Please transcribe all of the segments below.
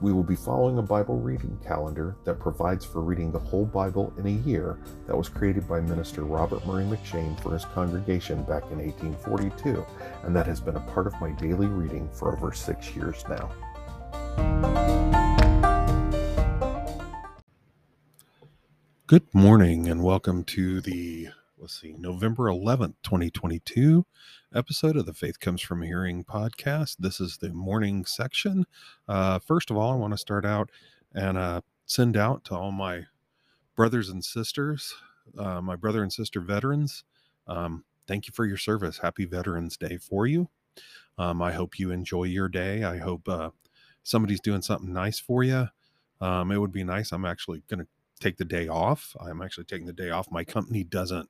We will be following a Bible reading calendar that provides for reading the whole Bible in a year that was created by Minister Robert Murray M'Cheyne for his congregation back in 1842, and that has been a part of my daily reading for over six years now. Good morning and welcome to the let's see, November 11th, 2022 episode of the Faith Comes From Hearing podcast. This is the morning section. Uh, first of all, I want to start out and uh, send out to all my brothers and sisters, uh, my brother and sister veterans. Um, thank you for your service. Happy Veterans Day for you. Um, I hope you enjoy your day. I hope uh, somebody's doing something nice for you. Um, it would be nice. I'm actually going to take the day off. I'm actually taking the day off. My company doesn't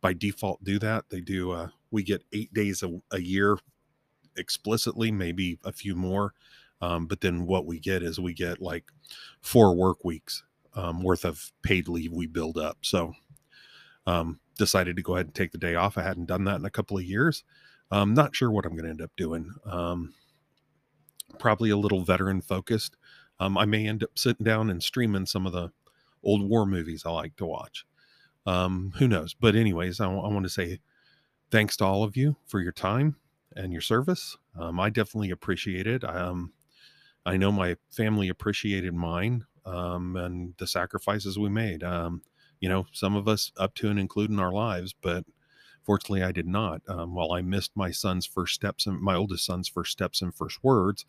by default do that. They do. Uh, we get eight days a, a year explicitly, maybe a few more. Um, but then what we get is we get like four work weeks um, worth of paid leave we build up. So um, decided to go ahead and take the day off. I hadn't done that in a couple of years. I'm not sure what I'm going to end up doing. Um, probably a little veteran focused. Um, I may end up sitting down and streaming some of the old war movies I like to watch. Um, who knows? But, anyways, I want to say thanks to all of you for your time and your service. Um, I definitely appreciate it. Um, I know my family appreciated mine um, and the sacrifices we made. Um, you know, some of us up to and including our lives, but fortunately, I did not. Um, while I missed my son's first steps and my oldest son's first steps and first words,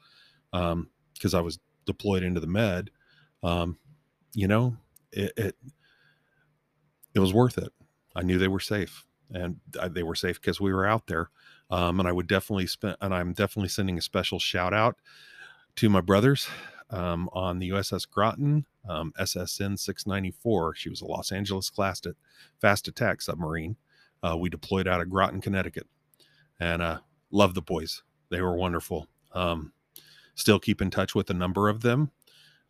because um, I was deployed into the med, you know, it, it it was worth it. I knew they were safe, and they were safe because we were out there. Um, and I would definitely spend, and I'm definitely sending a special shout out to my brothers um, on the USS Groton, um, SSN 694. She was a Los Angeles class at fast attack submarine. Uh, we deployed out of Groton, Connecticut, and uh, love the boys. They were wonderful. Um, still keep in touch with a number of them.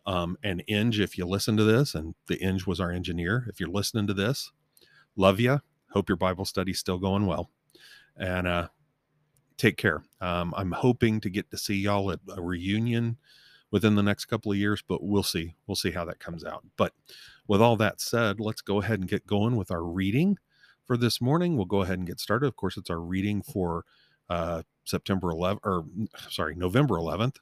Um, and Inge, if you listen to this, and the Inge was our engineer, if you're listening to this, love you. Hope your Bible study's still going well. And uh, take care. Um, I'm hoping to get to see y'all at a reunion within the next couple of years, but we'll see. We'll see how that comes out. But with all that said, let's go ahead and get going with our reading for this morning. We'll go ahead and get started. Of course, it's our reading for uh, September 11th, or sorry, November 11th.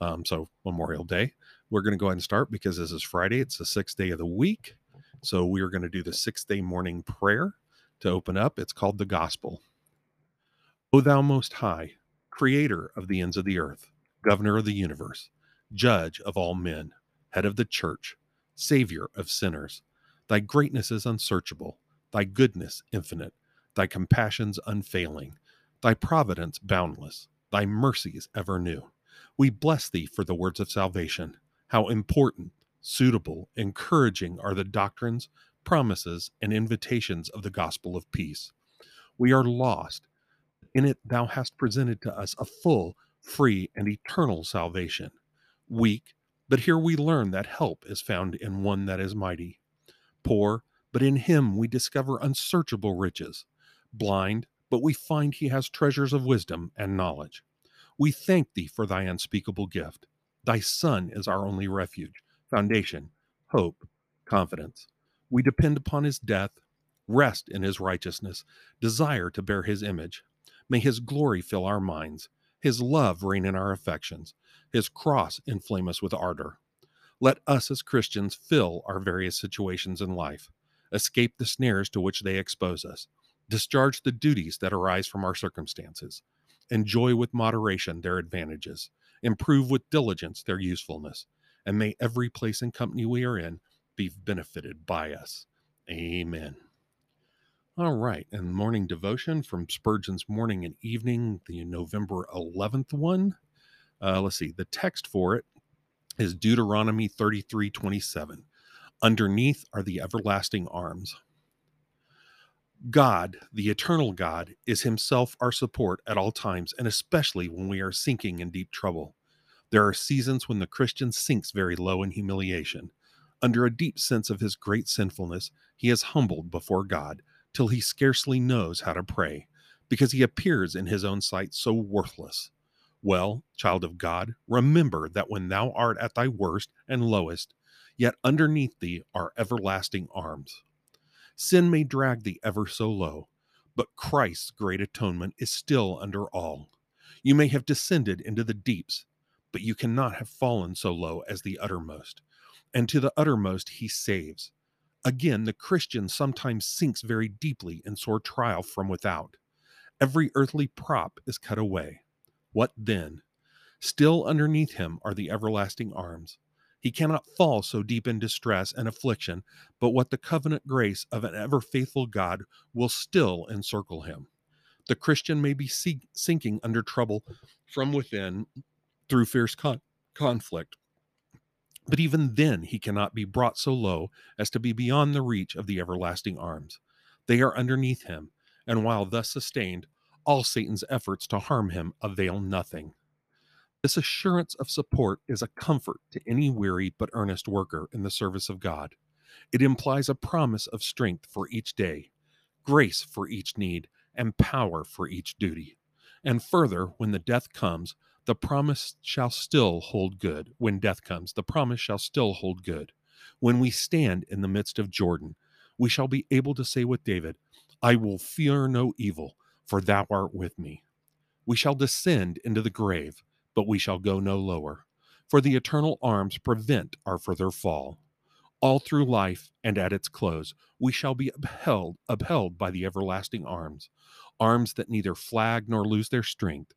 Um, so Memorial Day we're going to go ahead and start because this is Friday. It's the sixth day of the week. So we are going to do the sixth day morning prayer to open up. It's called the Gospel. O thou most high, creator of the ends of the earth, governor of the universe, judge of all men, head of the church, savior of sinners, thy greatness is unsearchable, thy goodness infinite, thy compassions unfailing, thy providence boundless, thy mercies ever new. We bless thee for the words of salvation how important, suitable, encouraging are the doctrines, promises, and invitations of the gospel of peace. We are lost. In it, thou hast presented to us a full, free, and eternal salvation. Weak, but here we learn that help is found in one that is mighty. Poor, but in him we discover unsearchable riches. Blind, but we find he has treasures of wisdom and knowledge. We thank thee for thy unspeakable gift. Thy Son is our only refuge, foundation, hope, confidence. We depend upon his death, rest in his righteousness, desire to bear his image. May his glory fill our minds, his love reign in our affections, his cross inflame us with ardor. Let us as Christians fill our various situations in life, escape the snares to which they expose us, discharge the duties that arise from our circumstances, enjoy with moderation their advantages, improve with diligence their usefulness, and may every place and company we are in be benefited by us. Amen. All right, and morning devotion from Spurgeon's Morning and Evening, the November 11th one. Uh, let's see, the text for it is Deuteronomy 33 27. Underneath are the everlasting arms. God, the eternal God, is himself our support at all times, and especially when we are sinking in deep trouble. There are seasons when the Christian sinks very low in humiliation. Under a deep sense of his great sinfulness, he is humbled before God till he scarcely knows how to pray, because he appears in his own sight so worthless. Well, child of God, remember that when thou art at thy worst and lowest, yet underneath thee are everlasting arms. Sin may drag thee ever so low, but Christ's great atonement is still under all. You may have descended into the deeps, but you cannot have fallen so low as the uttermost. And to the uttermost he saves. Again, the Christian sometimes sinks very deeply in sore trial from without. Every earthly prop is cut away. What then? Still underneath him are the everlasting arms. He cannot fall so deep in distress and affliction, but what the covenant grace of an ever faithful God will still encircle him. The Christian may be sinking under trouble from within through fierce con- conflict, but even then he cannot be brought so low as to be beyond the reach of the everlasting arms. They are underneath him, and while thus sustained, all Satan's efforts to harm him avail nothing. This assurance of support is a comfort to any weary but earnest worker in the service of God. It implies a promise of strength for each day, grace for each need, and power for each duty. And further, when the death comes, the promise shall still hold good. When death comes, the promise shall still hold good. When we stand in the midst of Jordan, we shall be able to say with David, I will fear no evil, for thou art with me. We shall descend into the grave but we shall go no lower. For the eternal arms prevent our further fall. All through life and at its close, we shall be upheld, upheld by the everlasting arms, arms that neither flag nor lose their strength.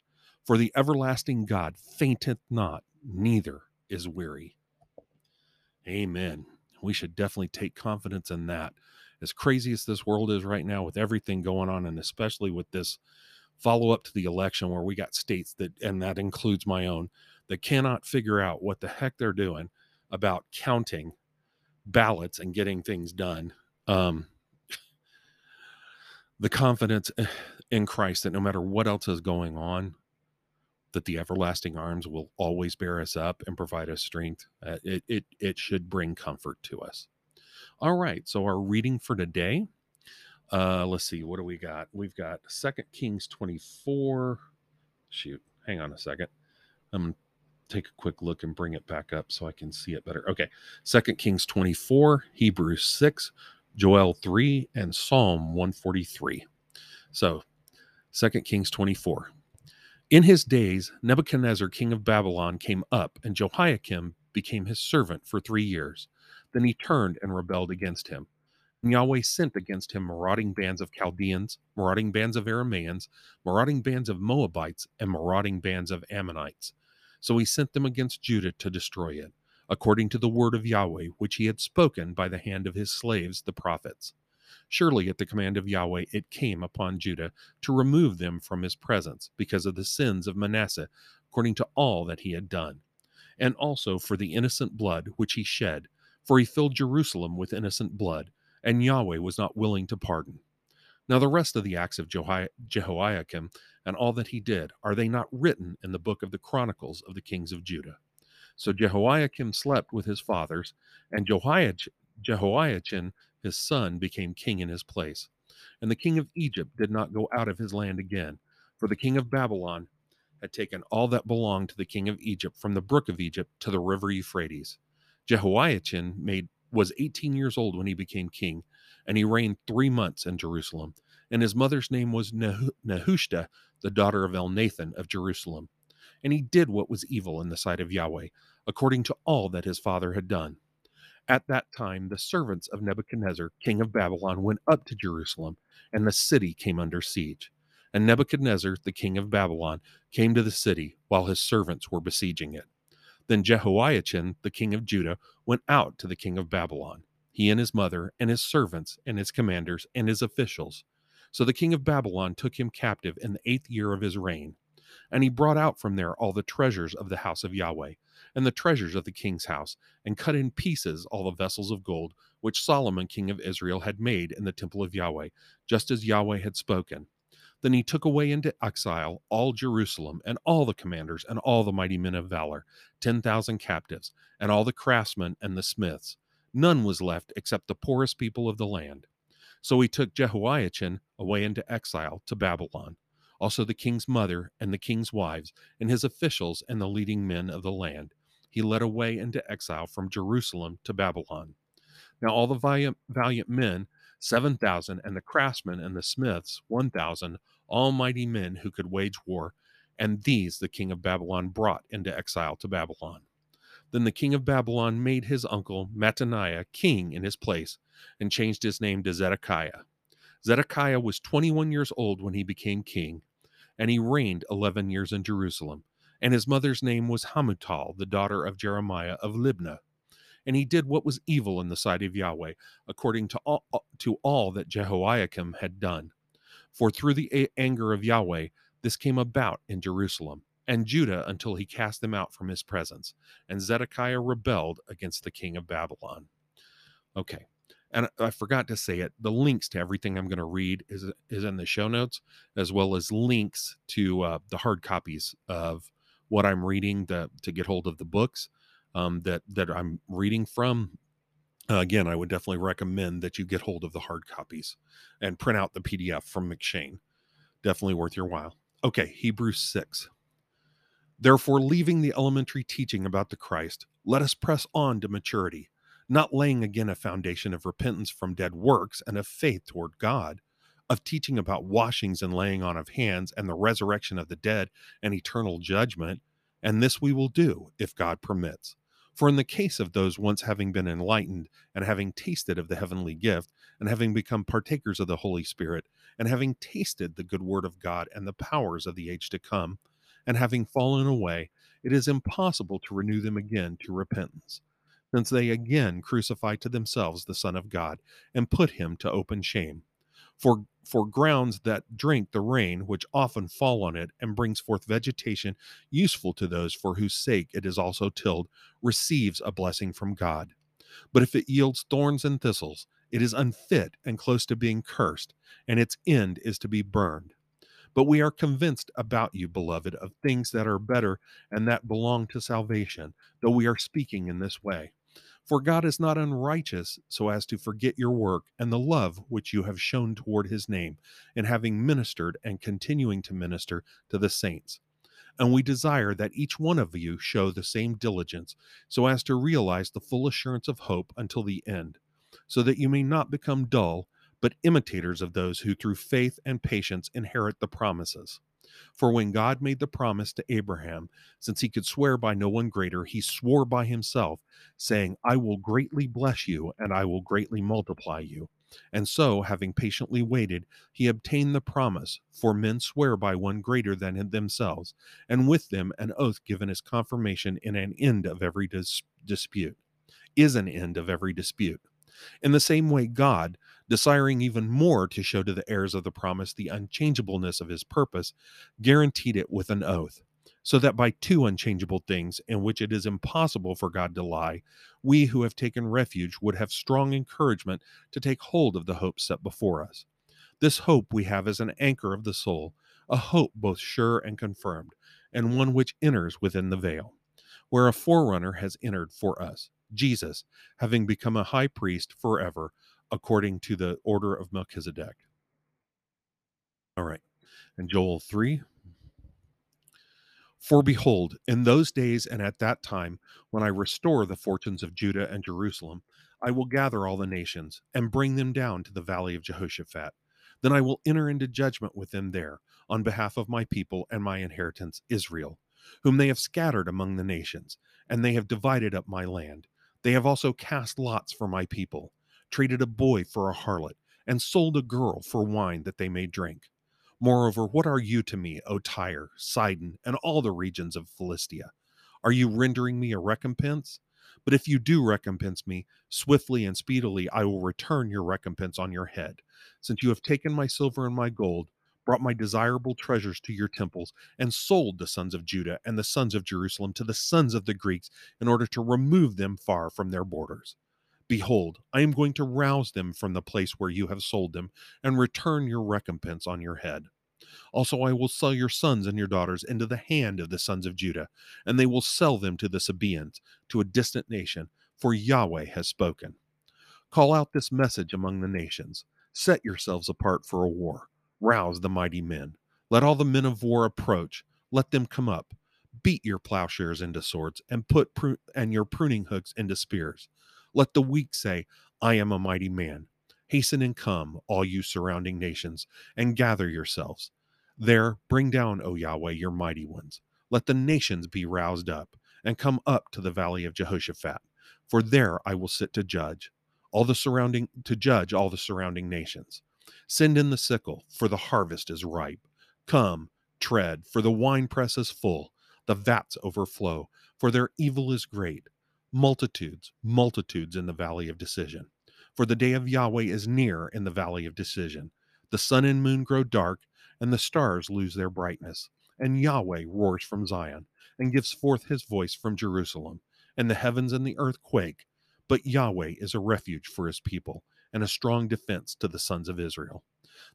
For the everlasting God fainteth not, neither is weary. Amen. We should definitely take confidence in that. As crazy as this world is right now, with everything going on, and especially with this follow up to the election where we got states that, and that includes my own, that cannot figure out what the heck they're doing about counting ballots and getting things done. Um, the confidence in Christ that no matter what else is going on, that the everlasting arms will always bear us up and provide us strength. Uh, it, it, it should bring comfort to us. All right. So, our reading for today uh, let's see, what do we got? We've got Second Kings 24. Shoot, hang on a second. I'm gonna take a quick look and bring it back up so I can see it better. Okay, Second Kings 24, Hebrews 6, Joel 3, and Psalm 143. So, Second Kings 24. In his days, Nebuchadnezzar, king of Babylon, came up, and Jehoiakim became his servant for three years. Then he turned and rebelled against him. And Yahweh sent against him marauding bands of Chaldeans, marauding bands of Aramaeans, marauding bands of Moabites, and marauding bands of Ammonites. So he sent them against Judah to destroy it, according to the word of Yahweh, which he had spoken by the hand of his slaves, the prophets. Surely at the command of Yahweh it came upon Judah to remove them from his presence, because of the sins of Manasseh, according to all that he had done, and also for the innocent blood which he shed, for he filled Jerusalem with innocent blood and Yahweh was not willing to pardon. Now, the rest of the acts of Jehoiakim and all that he did, are they not written in the book of the Chronicles of the kings of Judah? So Jehoiakim slept with his fathers, and Jehoiachin, his son, became king in his place. And the king of Egypt did not go out of his land again, for the king of Babylon had taken all that belonged to the king of Egypt from the brook of Egypt to the river Euphrates. Jehoiachin made was 18 years old when he became king, and he reigned three months in Jerusalem. And his mother's name was Nehushta, the daughter of Elnathan of Jerusalem. And he did what was evil in the sight of Yahweh, according to all that his father had done. At that time, the servants of Nebuchadnezzar, king of Babylon, went up to Jerusalem, and the city came under siege. And Nebuchadnezzar, the king of Babylon, came to the city while his servants were besieging it. Then Jehoiachin, the king of Judah, went out to the king of Babylon, he and his mother, and his servants, and his commanders, and his officials. So the king of Babylon took him captive in the eighth year of his reign. And he brought out from there all the treasures of the house of Yahweh, and the treasures of the king's house, and cut in pieces all the vessels of gold which Solomon king of Israel had made in the temple of Yahweh, just as Yahweh had spoken. Then he took away into exile all Jerusalem, and all the commanders, and all the mighty men of valor, ten thousand captives, and all the craftsmen and the smiths. None was left except the poorest people of the land. So he took Jehoiachin away into exile to Babylon, also the king's mother and the king's wives, and his officials and the leading men of the land. He led away into exile from Jerusalem to Babylon. Now all the valiant, valiant men, 7,000, and the craftsmen and the smiths, 1,000, almighty men who could wage war, and these the king of Babylon brought into exile to Babylon. Then the king of Babylon made his uncle Mattaniah king in his place and changed his name to Zedekiah. Zedekiah was 21 years old when he became king, and he reigned 11 years in Jerusalem. And his mother's name was Hamutal, the daughter of Jeremiah of Libnah. And he did what was evil in the sight of Yahweh, according to all, to all that Jehoiakim had done. For through the anger of Yahweh, this came about in Jerusalem and Judah until he cast them out from his presence. And Zedekiah rebelled against the king of Babylon. Okay. And I forgot to say it. The links to everything I'm going to read is is in the show notes, as well as links to uh, the hard copies of what I'm reading to, to get hold of the books um, that that I'm reading from. Uh, again, I would definitely recommend that you get hold of the hard copies and print out the PDF from M'Cheyne. Definitely worth your while. Okay, Hebrews 6. Therefore, leaving the elementary teaching about the Christ, let us press on to maturity, not laying again a foundation of repentance from dead works and of faith toward God, of teaching about washings and laying on of hands and the resurrection of the dead and eternal judgment. And this we will do if God permits. For in the case of those once having been enlightened, and having tasted of the heavenly gift, and having become partakers of the Holy Spirit, and having tasted the good word of God and the powers of the age to come, and having fallen away, it is impossible to renew them again to repentance, since they again crucify to themselves the Son of God, and put him to open shame. For, for grounds that drink the rain which often fall on it and brings forth vegetation useful to those for whose sake it is also tilled, receives a blessing from God. But if it yields thorns and thistles, it is unfit and close to being cursed, and its end is to be burned. But we are convinced about you, beloved, of things that are better and that belong to salvation, though we are speaking in this way. For God is not unrighteous so as to forget your work and the love which you have shown toward his name, in having ministered and continuing to minister to the saints. And we desire that each one of you show the same diligence, so as to realize the full assurance of hope until the end, so that you may not become dull but imitators of those who through faith and patience inherit the promises. For when God made the promise to Abraham, since he could swear by no one greater, he swore by himself, saying, I will greatly bless you, and I will greatly multiply you. And so, having patiently waited, he obtained the promise, for men swear by one greater than themselves, and with them an oath given as confirmation in an end of every dis- dispute, is an end of every dispute. In the same way, God, desiring even more to show to the heirs of the promise the unchangeableness of his purpose, guaranteed it with an oath, so that by two unchangeable things in which it is impossible for God to lie, we who have taken refuge would have strong encouragement to take hold of the hope set before us. This hope we have as an anchor of the soul, a hope both sure and confirmed, and one which enters within the veil, where a forerunner has entered for us Jesus, having become a high priest forever, according to the order of Melchizedek. All right. And Joel 3. For behold, in those days and at that time, when I restore the fortunes of Judah and Jerusalem, I will gather all the nations and bring them down to the valley of Jehoshaphat. Then I will enter into judgment with them there on behalf of my people and my inheritance, Israel, whom they have scattered among the nations, and they have divided up my land. They have also cast lots for my people, traded a boy for a harlot, and sold a girl for wine that they may drink. Moreover, what are you to me, O Tyre, Sidon, and all the regions of Philistia? Are you rendering me a recompense? But if you do recompense me, swiftly and speedily I will return your recompense on your head, since you have taken my silver and my gold, brought my desirable treasures to your temples, and sold the sons of Judah and the sons of Jerusalem to the sons of the Greeks in order to remove them far from their borders. Behold, I am going to rouse them from the place where you have sold them, and return your recompense on your head. Also, I will sell your sons and your daughters into the hand of the sons of Judah, and they will sell them to the Sabaeans, to a distant nation, for Yahweh has spoken. Call out this message among the nations Set yourselves apart for a war, rouse the mighty men. Let all the men of war approach, let them come up. Beat your plowshares into swords, and put and your pruning hooks into spears. Let the weak say, I am a mighty man. Hasten and come, all you surrounding nations, and gather yourselves. There, bring down, O Yahweh, your mighty ones. Let the nations be roused up, and come up to the valley of Jehoshaphat. For there I will sit to judge all the surrounding to judge all the surrounding nations. Send in the sickle, for the harvest is ripe. Come, tread, for the winepress is full, the vats overflow, for their evil is great. Multitudes, multitudes in the valley of decision. For the day of Yahweh is near in the valley of decision. The sun and moon grow dark, and the stars lose their brightness. And Yahweh roars from Zion, and gives forth his voice from Jerusalem. And the heavens and the earth quake. But Yahweh is a refuge for his people, and a strong defense to the sons of Israel.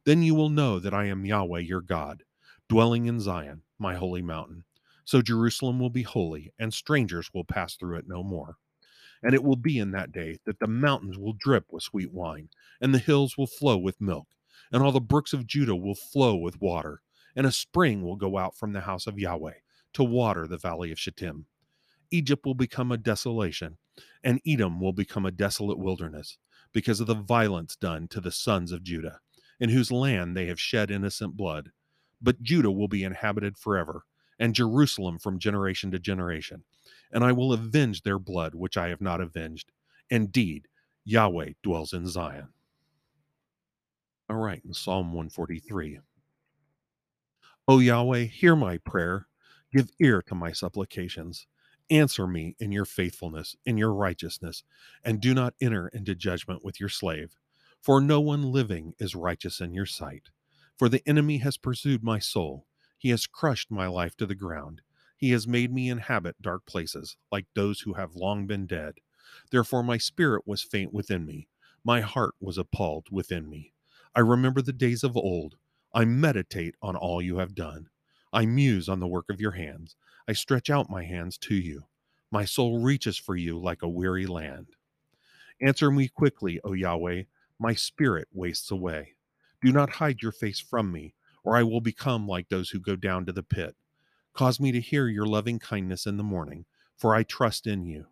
Then you will know that I am Yahweh your God, dwelling in Zion, my holy mountain. So Jerusalem will be holy, and strangers will pass through it no more. And it will be in that day that the mountains will drip with sweet wine, and the hills will flow with milk, and all the brooks of Judah will flow with water, and a spring will go out from the house of Yahweh to water the valley of Shittim. Egypt will become a desolation, and Edom will become a desolate wilderness, because of the violence done to the sons of Judah, in whose land they have shed innocent blood. But Judah will be inhabited forever, and Jerusalem from generation to generation. And I will avenge their blood, which I have not avenged. Indeed, Yahweh dwells in Zion. All right, in Psalm 143. O Yahweh, hear my prayer, give ear to my supplications. Answer me in your faithfulness, in your righteousness, and do not enter into judgment with your slave. For no one living is righteous in your sight. For the enemy has pursued my soul, he has crushed my life to the ground. He has made me inhabit dark places, like those who have long been dead. Therefore my spirit was faint within me, my heart was appalled within me. I remember the days of old. I meditate on all you have done. I muse on the work of your hands. I stretch out my hands to you. My soul reaches for you like a weary land. Answer me quickly, O Yahweh. My spirit wastes away. Do not hide your face from me, or I will become like those who go down to the pit. Cause me to hear your loving kindness in the morning, for I trust in you.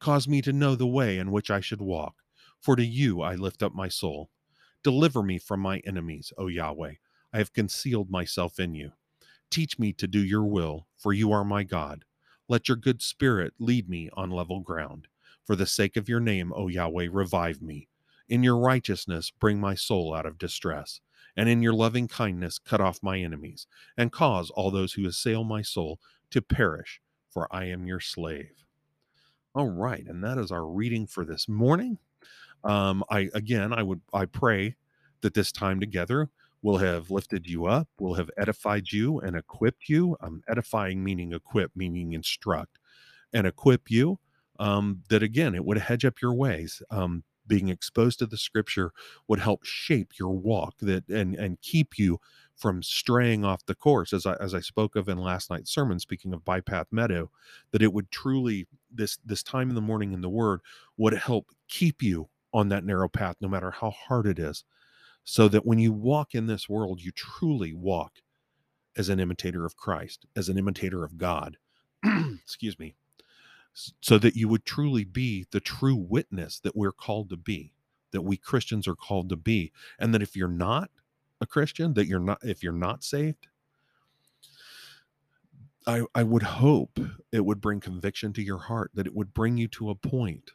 Cause me to know the way in which I should walk, for to you I lift up my soul. Deliver me from my enemies, O Yahweh. I have concealed myself in you. Teach me to do your will, for you are my God. Let your good spirit lead me on level ground. For the sake of your name, O Yahweh, revive me. In your righteousness, bring my soul out of distress. And in your loving kindness, cut off my enemies, and cause all those who assail my soul to perish, for I am your slave. All right, and that is our reading for this morning. Um, I again, I would I pray that this time together will have lifted you up, will have edified you and equipped you. Um, edifying meaning equip, meaning instruct, and equip you. Um, that again, it would hedge up your ways. Um, being exposed to the scripture would help shape your walk that and and keep you from straying off the course as I as I spoke of in last night's sermon speaking of bypath meadow that it would truly this this time in the morning in the word would help keep you on that narrow path no matter how hard it is so that when you walk in this world, you truly walk as an imitator of Christ, as an imitator of God. Excuse me. So that you would truly be the true witness that we're called to be, that we Christians are called to be. And that if you're not a Christian, that you're not, if you're not saved, I, I would hope it would bring conviction to your heart, that it would bring you to a point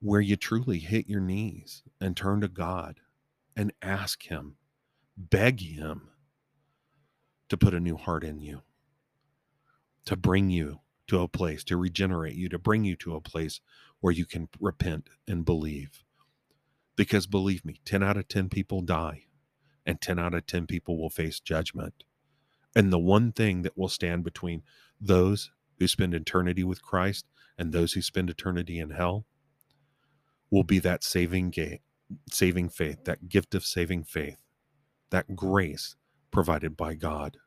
where you truly hit your knees and turn to God and ask Him, beg Him to put a new heart in you, to bring you to a place, to regenerate you, to bring you to a place where you can repent and believe. Because believe me, 10 out of 10 people die and 10 out of 10 people will face judgment. And the one thing that will stand between those who spend eternity with Christ and those who spend eternity in hell will be that saving gate, saving faith, that gift of saving faith, that grace provided by God.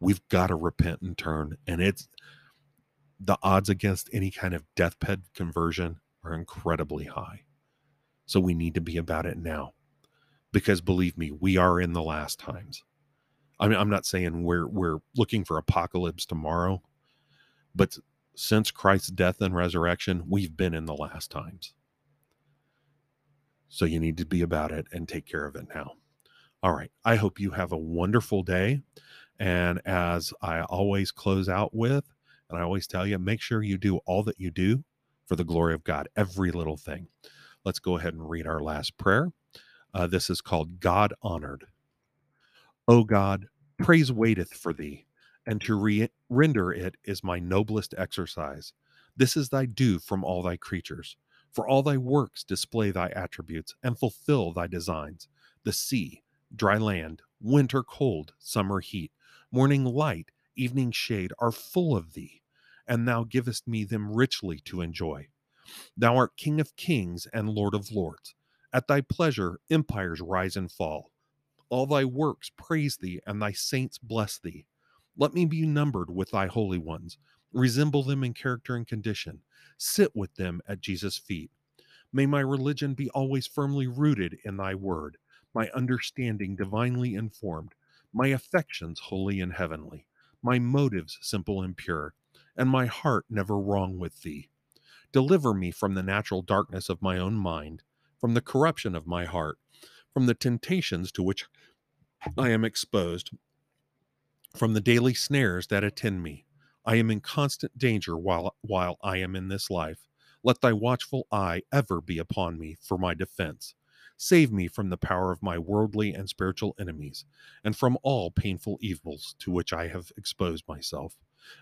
We've got to repent and turn. And it's the odds against any kind of deathbed conversion are incredibly high. So we need to be about it now. Because believe me, we are in the last times. I mean, I'm not saying we're we're looking for apocalypse tomorrow, but since Christ's death and resurrection, we've been in the last times. So you need to be about it and take care of it now. All right. I hope you have a wonderful day. And as I always close out with, and I always tell you, make sure you do all that you do for the glory of God, every little thing. Let's go ahead and read our last prayer. Uh, this is called God Honored. O God, praise waiteth for thee, and to re- render it is my noblest exercise. This is thy due from all thy creatures. For all thy works display thy attributes and fulfill thy designs. The sea, dry land, winter cold, summer heat, morning light, evening shade are full of thee, and thou givest me them richly to enjoy. Thou art King of kings and Lord of lords. At thy pleasure, empires rise and fall. All thy works praise thee, and thy saints bless thee. Let me be numbered with thy holy ones, resemble them in character and condition, sit with them at Jesus' feet. May my religion be always firmly rooted in thy word, my understanding divinely informed, my affections holy and heavenly, my motives simple and pure, and my heart never wrong with thee. Deliver me from the natural darkness of my own mind, from the corruption of my heart, from the temptations to which I am exposed, from the daily snares that attend me. I am in constant danger while, while I am in this life. Let thy watchful eye ever be upon me for my defense. Save me from the power of my worldly and spiritual enemies, and from all painful evils to which I have exposed myself,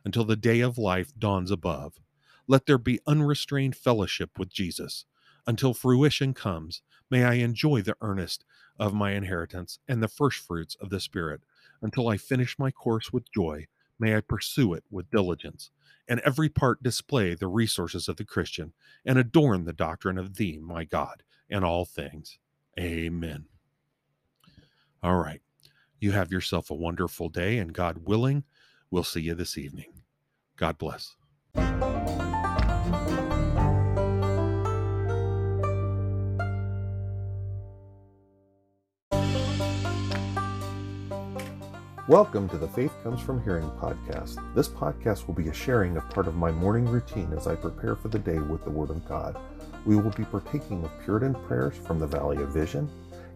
until the day of life dawns above. Let there be unrestrained fellowship with Jesus. Until fruition comes, may I enjoy the earnest of my inheritance and the first fruits of the Spirit. Until I finish my course with joy, may I pursue it with diligence, and every part display the resources of the Christian, and adorn the doctrine of Thee, my God, in all things. Amen. All right. You have yourself a wonderful day, and God willing, we'll see you this evening. God bless. Welcome to the Faith Comes From Hearing podcast. This podcast will be a sharing of part of my morning routine as I prepare for the day with the Word of God. We will be partaking of Puritan prayers from the Valley of Vision,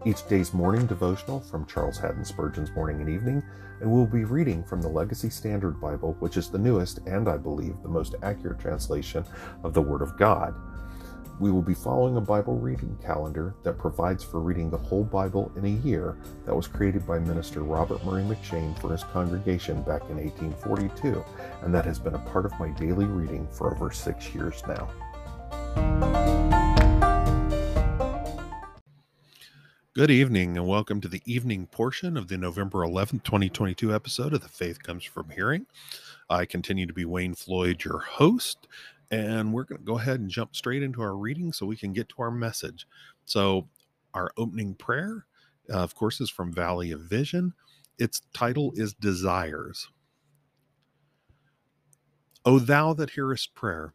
each day's morning devotional from Charles Haddon Spurgeon's Morning and Evening, and we'll be reading from the Legacy Standard Bible, which is the newest and I believe the most accurate translation of the Word of God. We will be following a Bible reading calendar that provides for reading the whole Bible in a year that was created by Minister Robert Murray M'Cheyne for his congregation back in 1842, and that has been a part of my daily reading for over six years now. Good evening, and welcome to the evening portion of the November 11th, 2022 episode of The Faith Comes From Hearing. I continue to be Wayne Floyd, your host, and we're going to go ahead and jump straight into our reading so we can get to our message. So, our opening prayer, uh, of course, is from Valley of Vision. Its title is Desires. O thou that hearest prayer,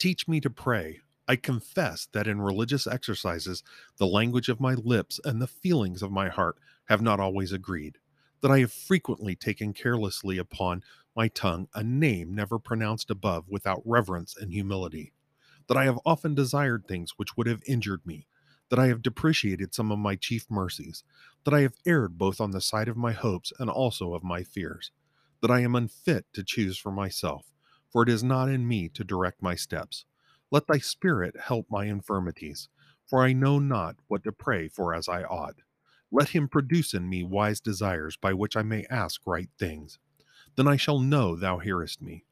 teach me to pray. I confess that in religious exercises, the language of my lips and the feelings of my heart have not always agreed, that I have frequently taken carelessly upon my tongue a name never pronounced above without reverence and humility, that I have often desired things which would have injured me, that I have depreciated some of my chief mercies, that I have erred both on the side of my hopes and also of my fears, that I am unfit to choose for myself, for it is not in me to direct my steps. Let thy Spirit help my infirmities, for I know not what to pray for as I ought. Let him produce in me wise desires by which I may ask right things then I shall know thou hearest me.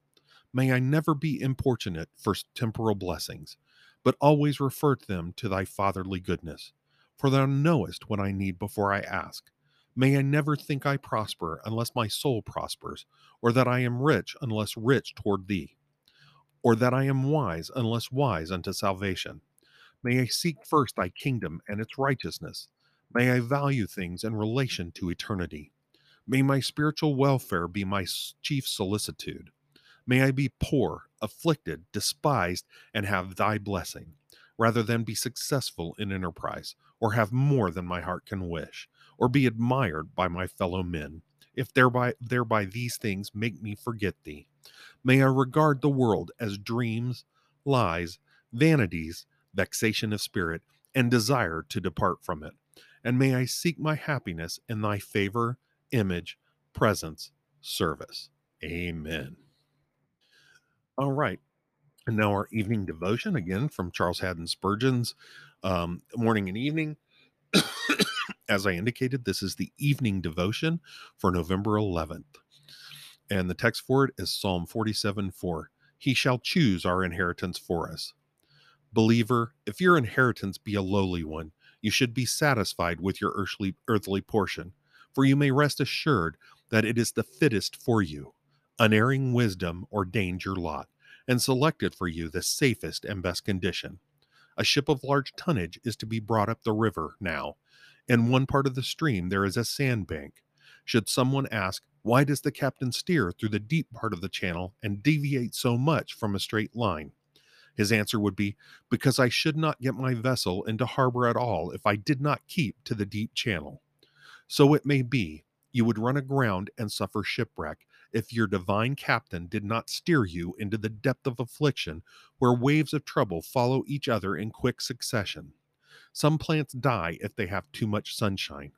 May I never be importunate for temporal blessings, but always refer them to thy fatherly goodness. for thou knowest what I need before I ask. May I never think I prosper unless my soul prospers, or that I am rich unless rich toward thee, or that I am wise unless wise unto salvation. May I seek first thy kingdom and its righteousness. May I value things in relation to eternity. May my spiritual welfare be my chief solicitude. May I be poor, afflicted, despised, and have thy blessing, rather than be successful in enterprise, or have more than my heart can wish, or be admired by my fellow men, if thereby thereby these things make me forget thee. May I regard the world as dreams, lies, vanities, vexation of spirit, and desire to depart from it. And may I seek my happiness in thy favor, image, presence, service. Amen. All right. And now our evening devotion again from Charles Haddon Spurgeon's um, morning and evening. As I indicated, this is the evening devotion for November 11th. And the text for it is Psalm 47 4. He shall choose our inheritance for us. Believer, if your inheritance be a lowly one, you should be satisfied with your earthly, earthly portion, for you may rest assured that it is the fittest for you. Unerring wisdom ordained your lot, and selected for you the safest and best condition. A ship of large tonnage is to be brought up the river now. In one part of the stream there is a sandbank. Should someone ask, why does the captain steer through the deep part of the channel and deviate so much from a straight line? His answer would be, Because I should not get my vessel into harbor at all if I did not keep to the deep channel. So it may be, you would run aground and suffer shipwreck if your divine captain did not steer you into the depth of affliction where waves of trouble follow each other in quick succession. Some plants die if they have too much sunshine.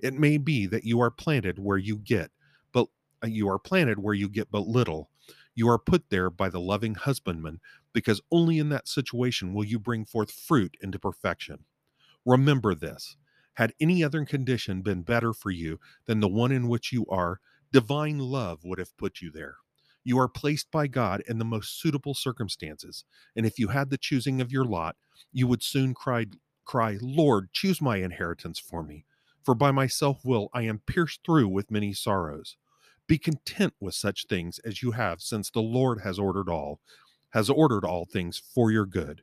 It may be that you are planted where you get, but uh, you are planted where you get but little. You are put there by the loving husbandman because only in that situation will you bring forth fruit into perfection. Remember this had any other condition been better for you than the one in which you are, divine love would have put you there. You are placed by God in the most suitable circumstances, and if you had the choosing of your lot, you would soon cry, cry, Lord, choose my inheritance for me, for by my self will I am pierced through with many sorrows. Be content with such things as you have, since the Lord has ordered all, has ordered all things for your good.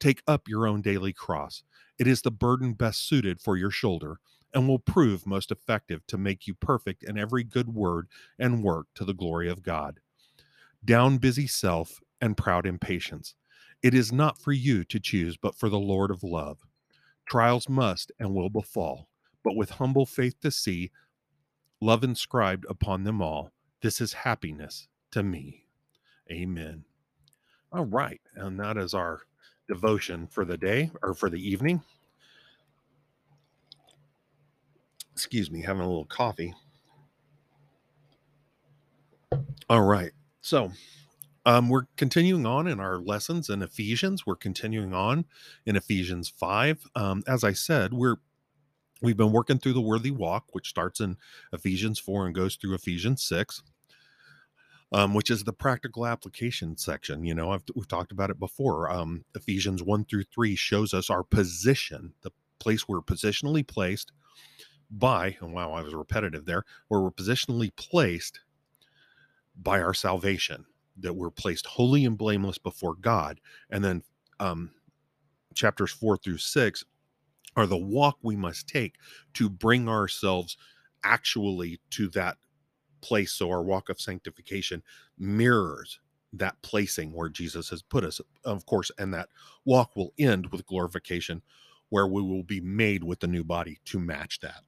Take up your own daily cross it is the burden best suited for your shoulder and will prove most effective to make you perfect in every good word and work to the glory of God. Down busy self and proud impatience. It is not for you to choose, but for the Lord of love. Trials must and will befall, but with humble faith to see love inscribed upon them all. This is happiness to me. Amen. All right. And that is our devotion for the day or for the evening. Excuse me, having a little coffee. All right. So, um, we're continuing on in our lessons in Ephesians. We're continuing on in Ephesians 5. Um, as I said, we're we've been working through the worthy walk, which starts in Ephesians 4 and goes through Ephesians 6 um, which is the practical application section. You know, I've, we've talked about it before. Um, Ephesians 1 through 3 shows us our position, the place we're positionally placed by, and wow, I was repetitive there, where we're positionally placed by our salvation, that we're placed holy and blameless before God. And then um, chapters 4 through 6 are the walk we must take to bring ourselves actually to that place. So our walk of sanctification mirrors that placing where Jesus has put us, of course, and that walk will end with glorification, where we will be made with the new body to match that.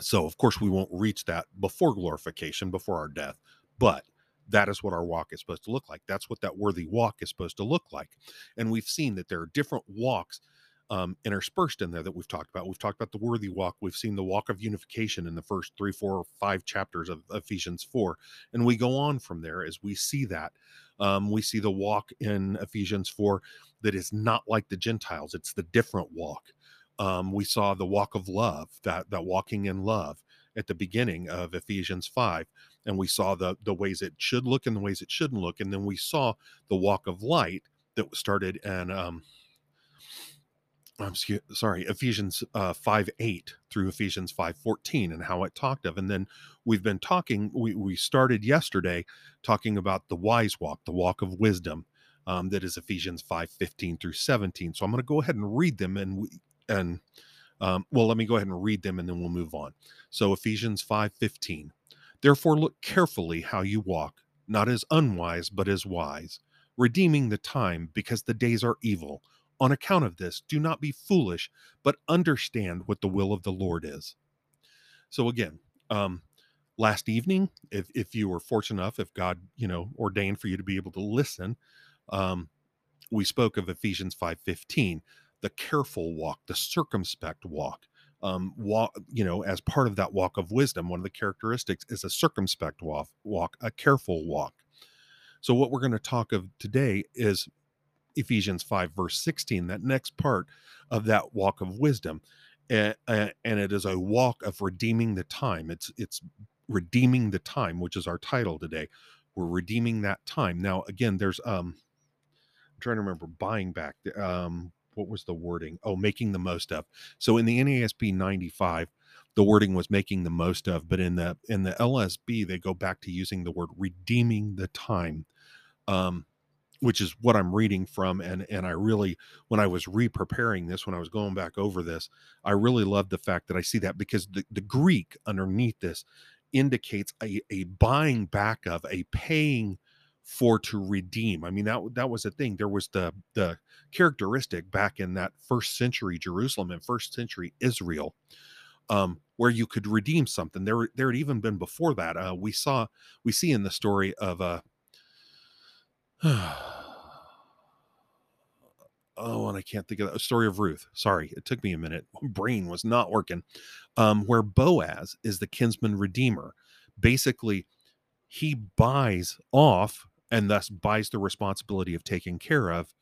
So, of course, we won't reach that before glorification, before our death, but that is what our walk is supposed to look like. That's what that worthy walk is supposed to look like. And we've seen that there are different walks um, interspersed in there that we've talked about. We've talked about the worthy walk. We've seen the walk of unification in the first three, four, five chapters of Ephesians 4. And we go on from there as we see that. Um, we see the walk in Ephesians 4 that is not like the Gentiles, it's the different walk. Um, we saw the walk of love, that, that walking in love at the beginning of Ephesians 5 and we saw the the ways it should look and the ways it shouldn't look and then we saw the walk of light that started in um, I'm scu- sorry, Ephesians uh, 5 8 through Ephesians 5 14 and how it talked of. And then we've been talking, we, we started yesterday talking about the wise walk, the walk of wisdom. Um, that is Ephesians 5 15 through 17. So I'm going to go ahead and read them and we, and um, well, let me go ahead and read them and then we'll move on. So Ephesians 5 15. Therefore, look carefully how you walk, not as unwise, but as wise, redeeming the time because the days are evil. On account of this, do not be foolish, but understand what the will of the Lord is. So again, um, last evening, if if you were fortunate enough, if God, you know, ordained for you to be able to listen, um, we spoke of Ephesians 5:15, the careful walk, the circumspect walk. Um, walk, you know, as part of that walk of wisdom, one of the characteristics is a circumspect walk, walk a careful walk. So, what we're going to talk of today is Ephesians 5, verse 16, that next part of that walk of wisdom. And, and it is a walk of redeeming the time. It's it's redeeming the time, which is our title today. We're redeeming that time. Now, again, there's um I'm trying to remember buying back um what was the wording? Oh, making the most of. So in the NASB 95, the wording was making the most of, but in the in the LSB, they go back to using the word redeeming the time. Um, which is what I'm reading from. And and I really, when I was re-preparing this, when I was going back over this, I really loved the fact that I see that because the, the Greek underneath this indicates a, a buying back of, a paying for to redeem. I mean, that that was a thing. There was the the characteristic back in that first century Jerusalem and first century Israel. Um, where you could redeem something. There, there had even been before that. Uh, we saw, we see in the story of uh, oh, and I can't think of the story of Ruth. Sorry, it took me a minute. Brain was not working. Um, where Boaz is the kinsman redeemer. Basically, he buys off and thus buys the responsibility of taking care of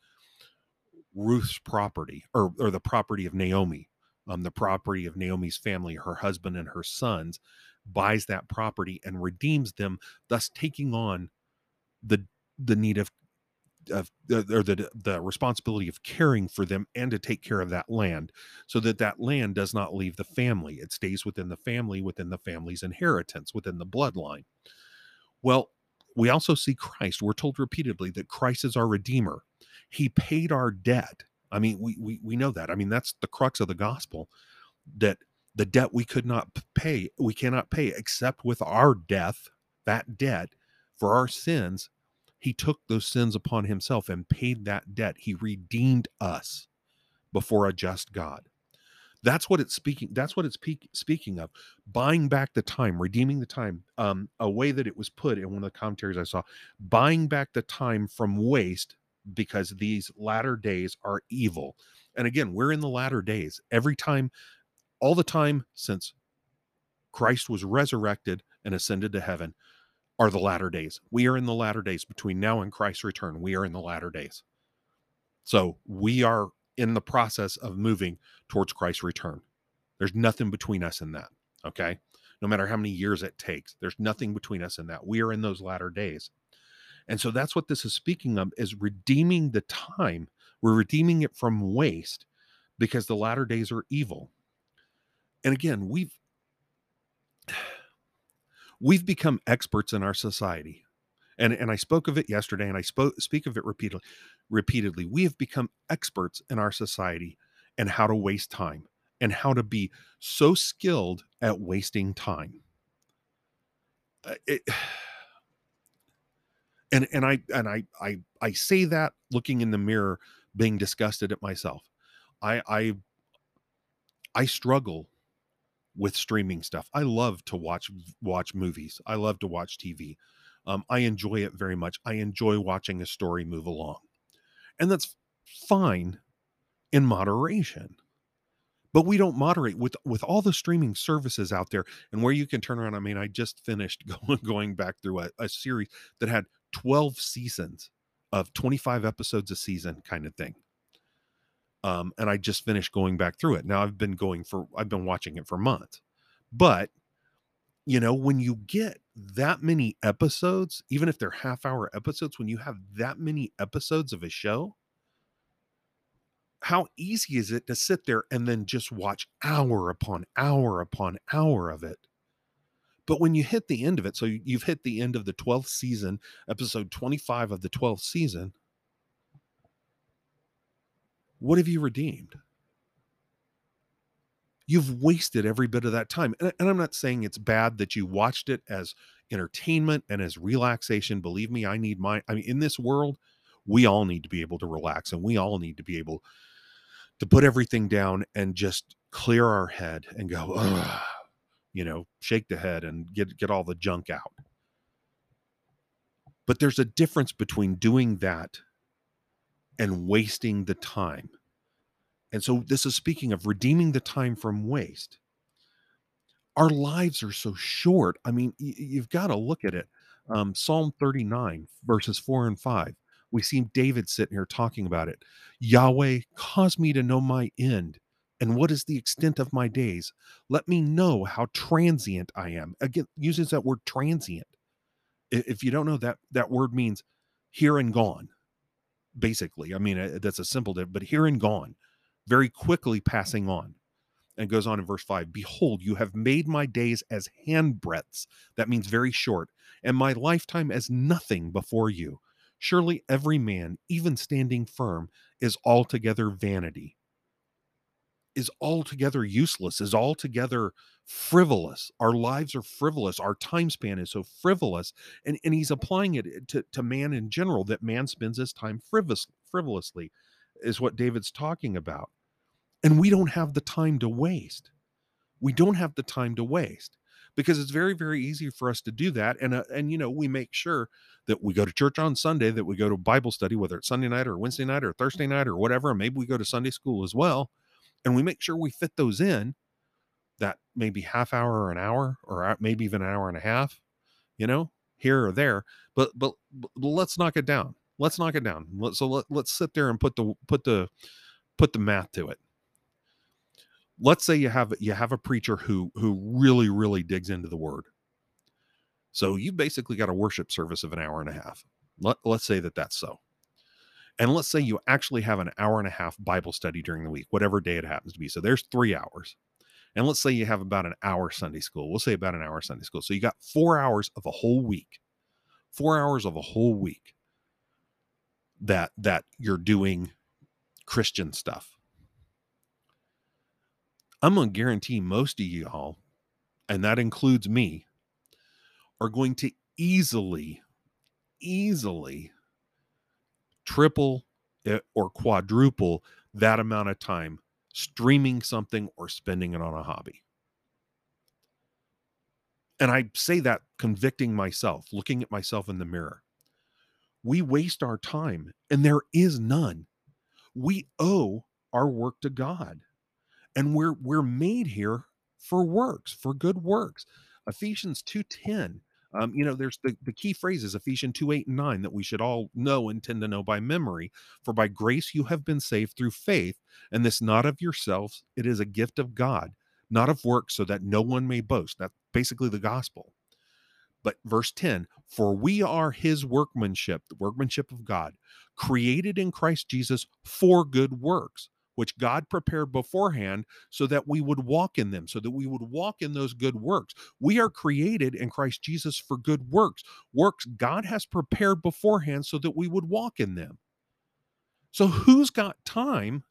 Ruth's property or, or the property of Naomi, um, the property of Naomi's family, her husband and her sons, buys that property and redeems them, thus taking on the the need of of or the the responsibility of caring for them and to take care of that land so that that land does not leave the family. It stays within the family within the family's inheritance within the bloodline. Well we also see Christ. We're told repeatedly that Christ is our redeemer. He paid our debt. I mean we we, we know that. I mean that's the crux of the gospel that the debt we could not pay we cannot pay except with our death that debt for our sins. He took those sins upon himself and paid that debt. He redeemed us before a just God. That's what it's speaking. That's what it's pe- speaking of. Buying back the time, redeeming the time. Um, a way that it was put in one of the commentaries I saw, buying back the time from waste because these latter days are evil. And again, we're in the latter days. Every time, all the time since Christ was resurrected and ascended to heaven, are the latter days. We are in the latter days between now and Christ's return. We are in the latter days. So we are in the process of moving towards Christ's return. There's nothing between us and that. Okay. No matter how many years it takes, there's nothing between us and that. We are in those latter days. And so that's what this is speaking of is redeeming the time. We're redeeming it from waste because the latter days are evil. And again, we've we've become experts in our society and and I spoke of it yesterday and I spoke speak of it repeatedly repeatedly we have become experts in our society and how to waste time and how to be so skilled at wasting time uh, it, and and I and I I I say that looking in the mirror being disgusted at myself I I I struggle with streaming stuff. I love to watch watch movies. I love to watch TV. Um, I enjoy it very much. I enjoy watching a story move along, and that's fine in moderation. But we don't moderate with with all the streaming services out there, and where you can turn around. I mean, I just finished going going back through a, a series that had twelve seasons of twenty five episodes a season, kind of thing um, and I just finished going back through it. Now I've been going for I've been watching it for months, but you know when you get that many episodes, even if they're half hour episodes, when you have that many episodes of a show, how easy is it to sit there and then just watch hour upon hour upon hour of it? But when you hit the end of it, so you've hit the end of the 12th season, episode 25 of the 12th season, what have you redeemed? You've wasted every bit of that time. And, and I'm not saying it's bad that you watched it as entertainment and as relaxation. Believe me, I need my, I mean, in this world, we all need to be able to relax and we all need to be able to put everything down and just clear our head and go, you know, shake the head and get get all the junk out. But there's a difference between doing that and wasting the time. And so this is speaking of redeeming the time from waste. Our lives are so short. I mean, you've got to look at it. Um, Psalm 39, verses 4 and 5 we see David sitting here talking about it. Yahweh, cause me to know my end and what is the extent of my days. Let me know how transient I am. Again, uses that word transient. If you don't know that, that word means here and gone, basically. I mean, uh, that's a simple, but here and gone, very quickly passing on. And goes on in verse 5 Behold, you have made my days as handbreadths. That means very short, and my lifetime as nothing before you. Surely every man, even standing firm, is altogether vanity, is altogether useless, is altogether frivolous. Our lives are frivolous. Our time span is so frivolous. And, and he's applying it to, to man in general, that man spends his time frivolous, frivolously, is what David's talking about. And we don't have the time to waste. We don't have the time to waste because it's very very easy for us to do that and uh, and you know we make sure that we go to church on sunday that we go to bible study whether it's sunday night or wednesday night or thursday night or whatever and maybe we go to sunday school as well and we make sure we fit those in that maybe half hour or an hour or maybe even an hour and a half you know here or there but but, but let's knock it down let's knock it down. So let, let's sit there and put the put the put the math to it. Let's say you have you have a preacher who who really really digs into the word. So you basically got a worship service of an hour and a half. Let, let's say that that's so. And let's say you actually have an hour and a half bible study during the week whatever day it happens to be. So there's three hours. And let's say you have about an hour sunday school. We'll say about an hour sunday school. So you got four hours of a whole week. Four hours of a whole week that that you're doing christian stuff I'm going to guarantee most of y'all, and that includes me, are going to easily, easily triple eh, or quadruple that amount of time streaming something or spending it on a hobby. And I say that convicting myself, looking at myself in the mirror. We waste our time, and there is none. We owe our work to God and we're we're made here for works for good works. Ephesians 2.10 um, you know there's the, the key phrases ephesians 2 8 and 9 that we should all know and tend to know by memory. For by grace you have been saved through faith and this not of yourselves it is a gift of god not of works so that no one may boast. That's basically the gospel but verse 10 for we are his workmanship the workmanship of god created in christ jesus for good works which God prepared beforehand so that we would walk in them, so that we would walk in those good works. We are created in Christ Jesus for good works, works God has prepared beforehand so that we would walk in them. So, who's got time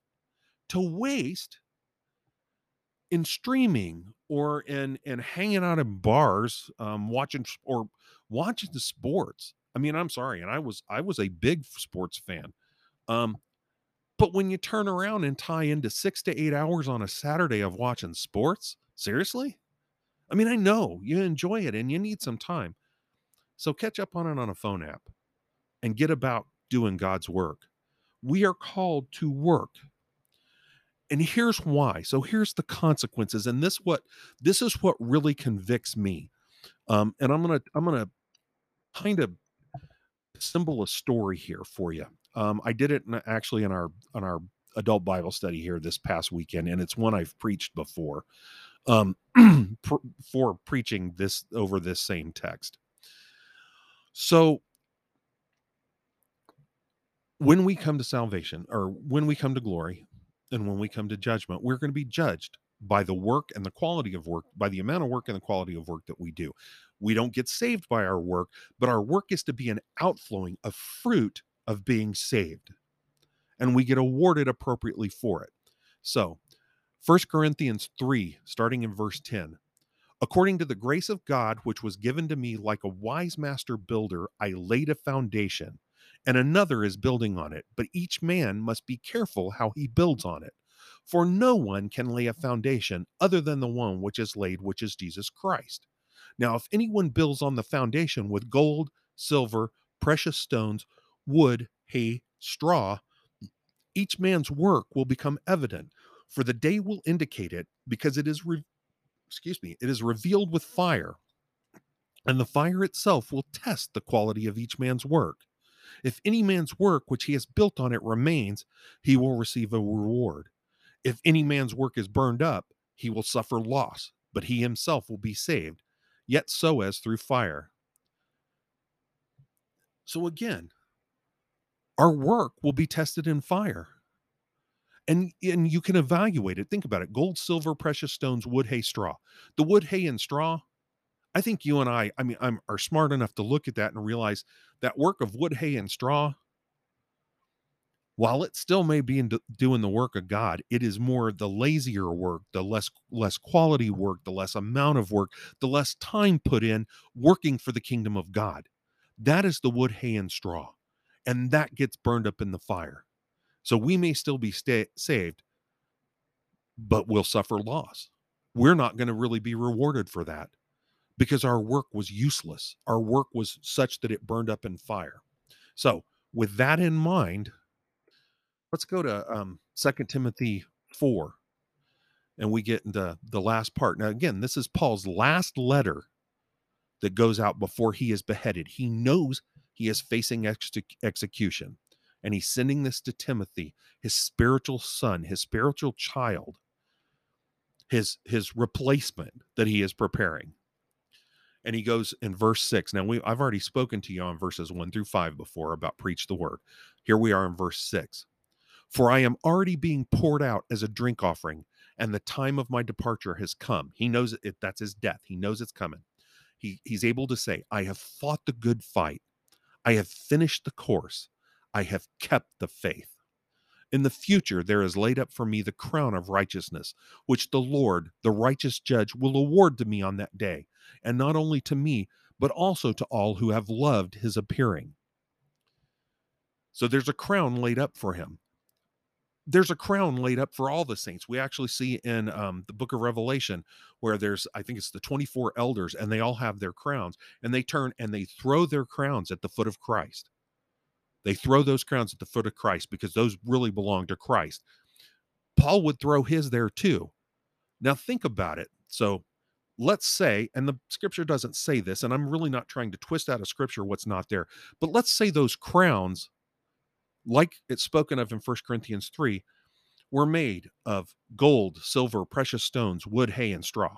to waste in streaming or in in hanging out in bars, um, watching or watching the sports? I mean, I'm sorry, and I was I was a big sports fan. Um, but when you turn around and tie into six to eight hours on a Saturday of watching sports, seriously? I mean, I know you enjoy it and you need some time. So catch up on it on a phone app and get about doing God's work. We are called to work. And here's why. So here's the consequences. And this what this is what really convicts me. Um, and I'm gonna I'm gonna kind of assemble a story here for you. Um, I did it in, actually in our on our adult Bible study here this past weekend, and it's one I've preached before um, for preaching this over this same text. So when we come to salvation or when we come to glory, And when we come to judgment, we're going to be judged by the work and the quality of work, by the amount of work and the quality of work that we do. We don't get saved by our work, but our work is to be an outflowing of fruit of being saved. And we get awarded appropriately for it. So, 1 Corinthians 3, starting in verse 10. According to the grace of God, which was given to me like a wise master builder, I laid a foundation, and another is building on it. But each man must be careful how he builds on it. For no one can lay a foundation other than the one which is laid, which is Jesus Christ. Now, if anyone builds on the foundation with gold, silver, precious stones, wood, hay, straw, each man's work will become evident, for the day will indicate it, because it is re- excuse me, it is revealed with fire, and the fire itself will test the quality of each man's work. If any man's work which he has built on it remains, he will receive a reward. If any man's work is burned up, he will suffer loss, but he himself will be saved, yet so as through fire. So again, our work will be tested in fire and and you can evaluate it think about it gold silver precious stones wood hay straw the wood hay and straw i think you and i i mean i'm are smart enough to look at that and realize that work of wood hay and straw while it still may be in doing the work of god it is more the lazier work the less less quality work the less amount of work the less time put in working for the kingdom of god. That is the wood hay and straw and that gets burned up in the fire. So we may still be sta- saved, but we'll suffer loss. We're not going to really be rewarded for that because our work was useless. Our work was such that it burned up in fire. So, with that in mind, let's go to um, 2 Timothy 4 and we get into the last part. Now, again, this is Paul's last letter that goes out before he is beheaded. He knows he is facing ex- execution and he's sending this to Timothy, his spiritual son, his spiritual child, his his replacement that he is preparing. And he goes in verse 6. Now we I've already spoken to you on verses 1 through 5 before about preach the word. Here we are in verse 6. For I am already being poured out as a drink offering, and the time of my departure has come. He knows it that's his death. He knows it's coming. He he's able to say, I have fought the good fight. I have finished the course. I have kept the faith. In the future, there is laid up for me the crown of righteousness, which the Lord, the righteous judge, will award to me on that day, and not only to me, but also to all who have loved his appearing. So there's a crown laid up for him. There's a crown laid up for all the saints. We actually see in um, the book of Revelation where there's, I think it's the 24 elders, and they all have their crowns, and they turn and they throw their crowns at the foot of Christ. They throw those crowns at the foot of Christ because those really belong to Christ. Paul would throw his there too. Now, think about it. So, let's say, and the scripture doesn't say this, and I'm really not trying to twist out of scripture what's not there, but let's say those crowns, like it's spoken of in First Corinthians 3, were made of gold, silver, precious stones, wood, hay, and straw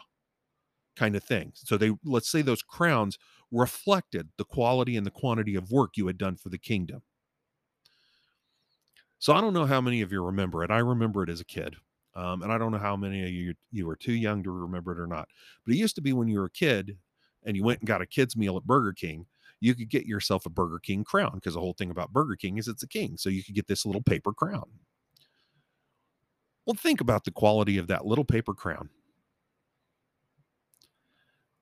kind of thing. So they let's say those crowns reflected the quality and the quantity of work you had done for the kingdom. So I don't know how many of you remember it. I remember it as a kid. Um, and I don't know how many of you you were too young to remember it or not. But it used to be when you were a kid and you went and got a kid's meal at Burger King, you could get yourself a Burger King crown because the whole thing about Burger King is it's a king. So you could get this little paper crown. Well, think about the quality of that little paper crown.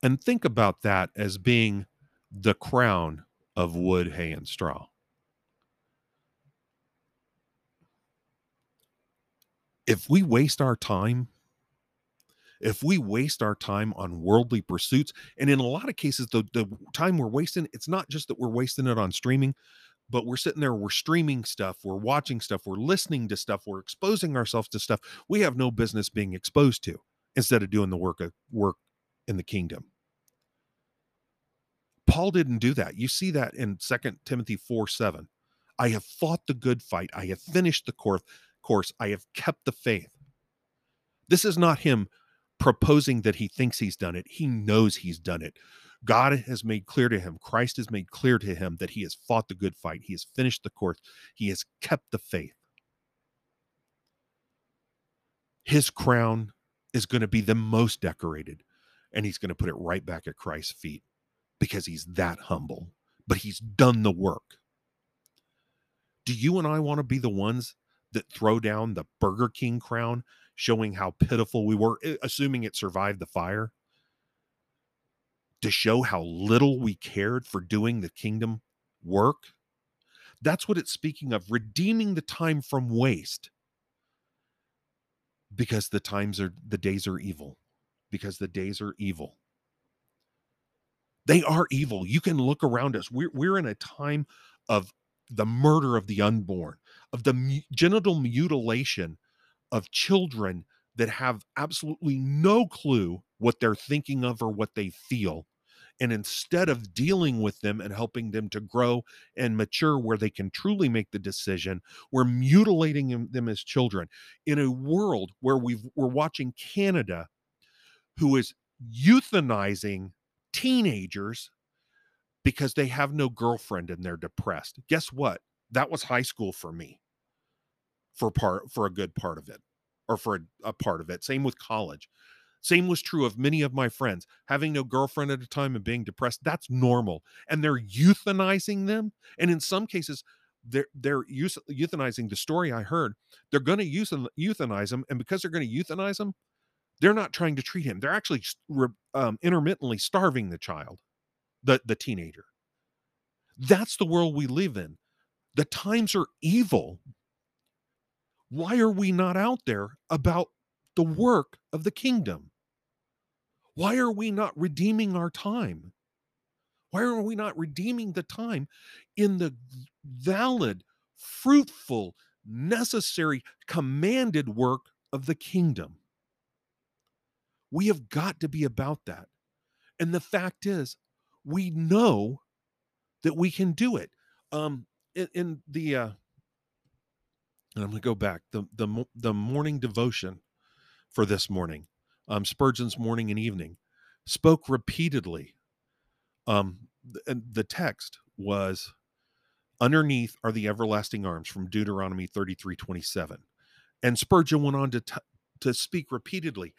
And think about that as being the crown of wood, hay, and straw. If we waste our time if we waste our time on worldly pursuits and in a lot of cases the, the time we're wasting it's not just that we're wasting it on streaming but we're sitting there we're streaming stuff we're watching stuff we're listening to stuff we're exposing ourselves to stuff we have no business being exposed to instead of doing the work of work in the kingdom. Paul didn't do that. You see that in Second timothy 4 7 i have fought the good fight. I have finished the course course, I have kept the faith. This is not him proposing that he thinks he's done it. He knows he's done it. God has made clear to him, Christ has made clear to him that he has fought the good fight. He has finished the course. He has kept the faith. his crown is going to be the most decorated, and he's going to put it right back at Christ's feet because he's that humble, but he's done the work. Do you and I want to be the ones that throw down the Burger King crown, showing how pitiful we were, eh, assuming it survived the fire? To show how little we cared for doing the kingdom work? That's what it's speaking of, redeeming the time from waste. Because the times are, the days are evil. Because the days are evil. They are evil. You can look around us. We're, we're in a time of the murder of the unborn, of the mu- genital mutilation of children that have absolutely no clue what they're thinking of or what they feel. And instead of dealing with them and helping them to grow and mature where they can truly make the decision, we're mutilating them as children in a world where we've, we're watching Canada, who is euthanizing teenagers because they have no girlfriend and they're depressed. Guess what? That was high school for me for part for a good part of it or for a, a, part of it. Same with college. Same was true of many of my friends having no girlfriend at a time and being depressed. That's normal. And they're euthanizing them. And in some cases, they're they're euthanizing the story I heard. They're going to euthanize them, and because they're going to euthanize them, they're not trying to treat him. They're actually um, intermittently starving the child the the teenager that's the world we live in the times are evil why are we not out there about the work of the kingdom? Why are we not redeeming our time? Why are we not redeeming the time in the valid fruitful necessary commanded work of the kingdom? We have got to be about that. And the fact is we know that we can do it. Um, in, in the uh, and I'm going to go back the the the morning devotion for this morning, um, Spurgeon's morning and evening, spoke repeatedly. Um, and the text was underneath are the everlasting arms from Deuteronomy 33 27. And Spurgeon went on to, t- to speak repeatedly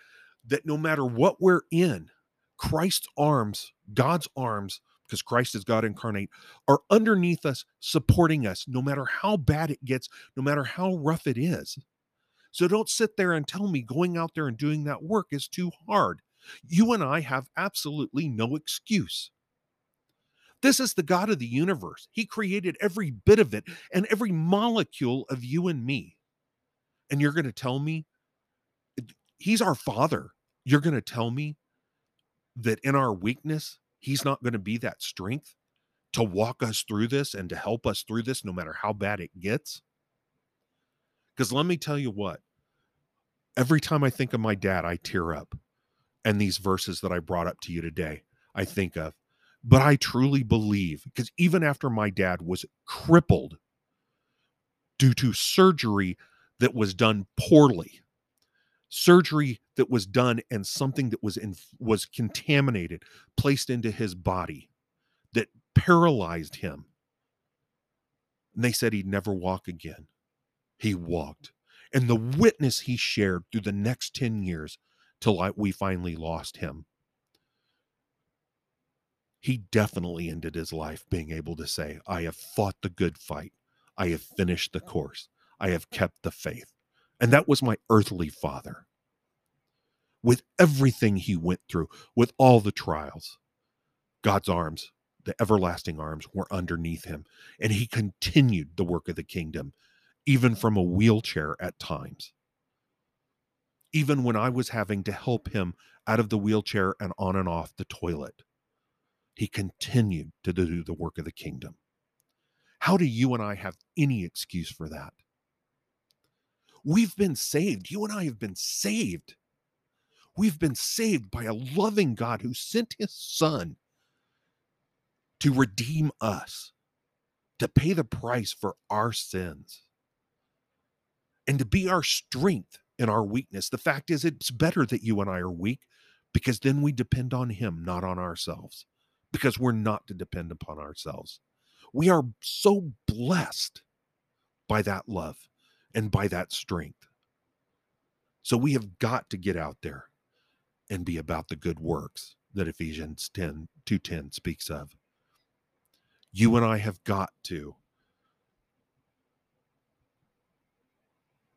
that no matter what we're in, Christ's arms, God's arms, because Christ is God incarnate, are underneath us, supporting us, no matter how bad it gets, no matter how rough it is. So don't sit there and tell me going out there and doing that work is too hard. You and I have absolutely no excuse. This is the God of the universe. He created every bit of it and every molecule of you and me. And you're going to tell me He's our Father. You're going to tell me that in our weakness, He's not going to be that strength to walk us through this and to help us through this, no matter how bad it gets. Because let me tell you what, every time I think of my dad, I tear up. And these verses that I brought up to you today, I think of. But I truly believe, because even after my dad was crippled due to surgery that was done poorly, surgery that was done and something that was in was contaminated placed into his body that paralyzed him. And they said he'd never walk again. He walked. And the witness he shared through the next 10 years till I, we finally lost him. He definitely ended his life being able to say i have fought the good fight. I have finished the course. I have kept the faith. And that was my earthly father. With everything he went through, with all the trials, God's arms, the everlasting arms, were underneath him. And he continued the work of the kingdom, even from a wheelchair at times. Even when I was having to help him out of the wheelchair and on and off the toilet, he continued to do the work of the kingdom. How do you and I have any excuse for that? We've been saved. You and I have been saved. We've been saved by a loving God who sent his son to redeem us, to pay the price for our sins, and to be our strength in our weakness. The fact is, it's better that you and I are weak because then we depend on him, not on ourselves, because we're not to depend upon ourselves. We are so blessed by that love and by that strength. So we have got to get out there and be about the good works that Ephesians 10 210 speaks of. You and I have got to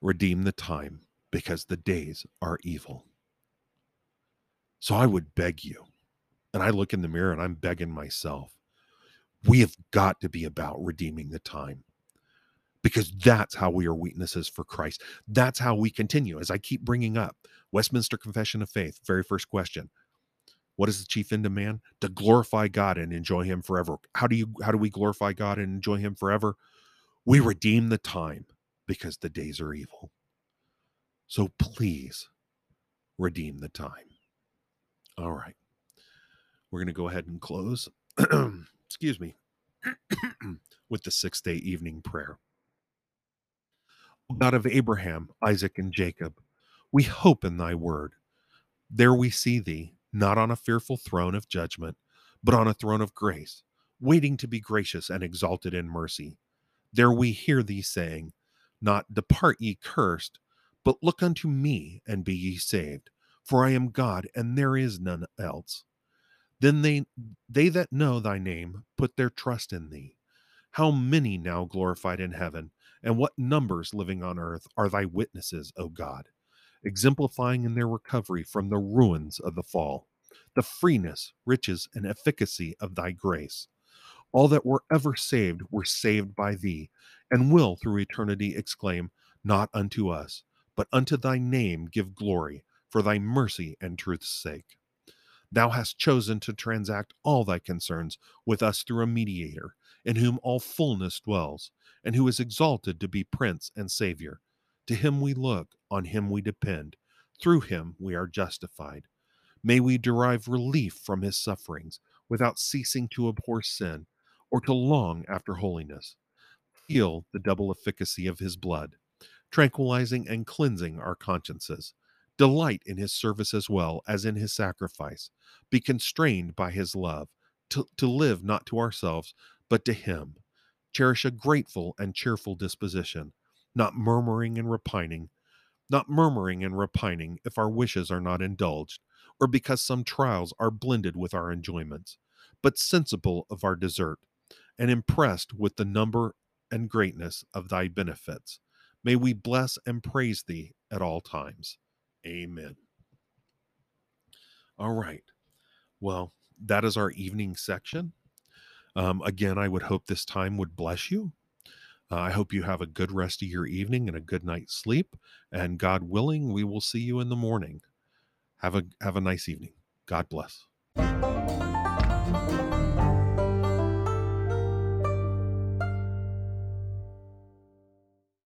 redeem the time because the days are evil. So I would beg you, and I look in the mirror and I'm begging myself, we have got to be about redeeming the time because that's how we are witnesses for Christ. That's how we continue. As I keep bringing up Westminster Confession of Faith, very first question. What is the chief end of man? To glorify God and enjoy him forever. How do you how do we glorify God and enjoy him forever? We redeem the time because the days are evil. So please redeem the time. All right. We're going to go ahead and close. Excuse me. with the six day evening prayer. God of Abraham, Isaac, and Jacob, we hope in thy word. There we see thee, not on a fearful throne of judgment, but on a throne of grace, waiting to be gracious and exalted in mercy. There we hear thee saying, Not depart ye cursed, but look unto me and be ye saved, for I am God, and there is none else. Then they they that know thy name put their trust in thee. How many now glorified in heaven, and what numbers living on earth are thy witnesses, O God, exemplifying in their recovery from the ruins of the fall, the freeness, riches, and efficacy of thy grace. All that were ever saved were saved by thee, and will through eternity exclaim, Not unto us, but unto thy name give glory, for thy mercy and truth's sake. Thou hast chosen to transact all thy concerns with us through a mediator, in whom all fullness dwells, and who is exalted to be Prince and Savior. To him we look, on him we depend, through him we are justified. May we derive relief from his sufferings without ceasing to abhor sin or to long after holiness. Feel the double efficacy of his blood tranquilizing and cleansing our consciences. Delight in his service as well as in his sacrifice. Be constrained by his love to, to live not to ourselves, but to him. Cherish a grateful and cheerful disposition, not murmuring and repining, not murmuring and repining if our wishes are not indulged, or because some trials are blended with our enjoyments, but sensible of our desert, and impressed with the number and greatness of thy benefits May we bless and praise thee at all times. Amen. All right. Well, that is our evening section. Um, again, I would hope this time would bless you. Uh, I hope you have a good rest of your evening and a good night's sleep. And God willing, we will see you in the morning. Have a have a nice evening. God bless.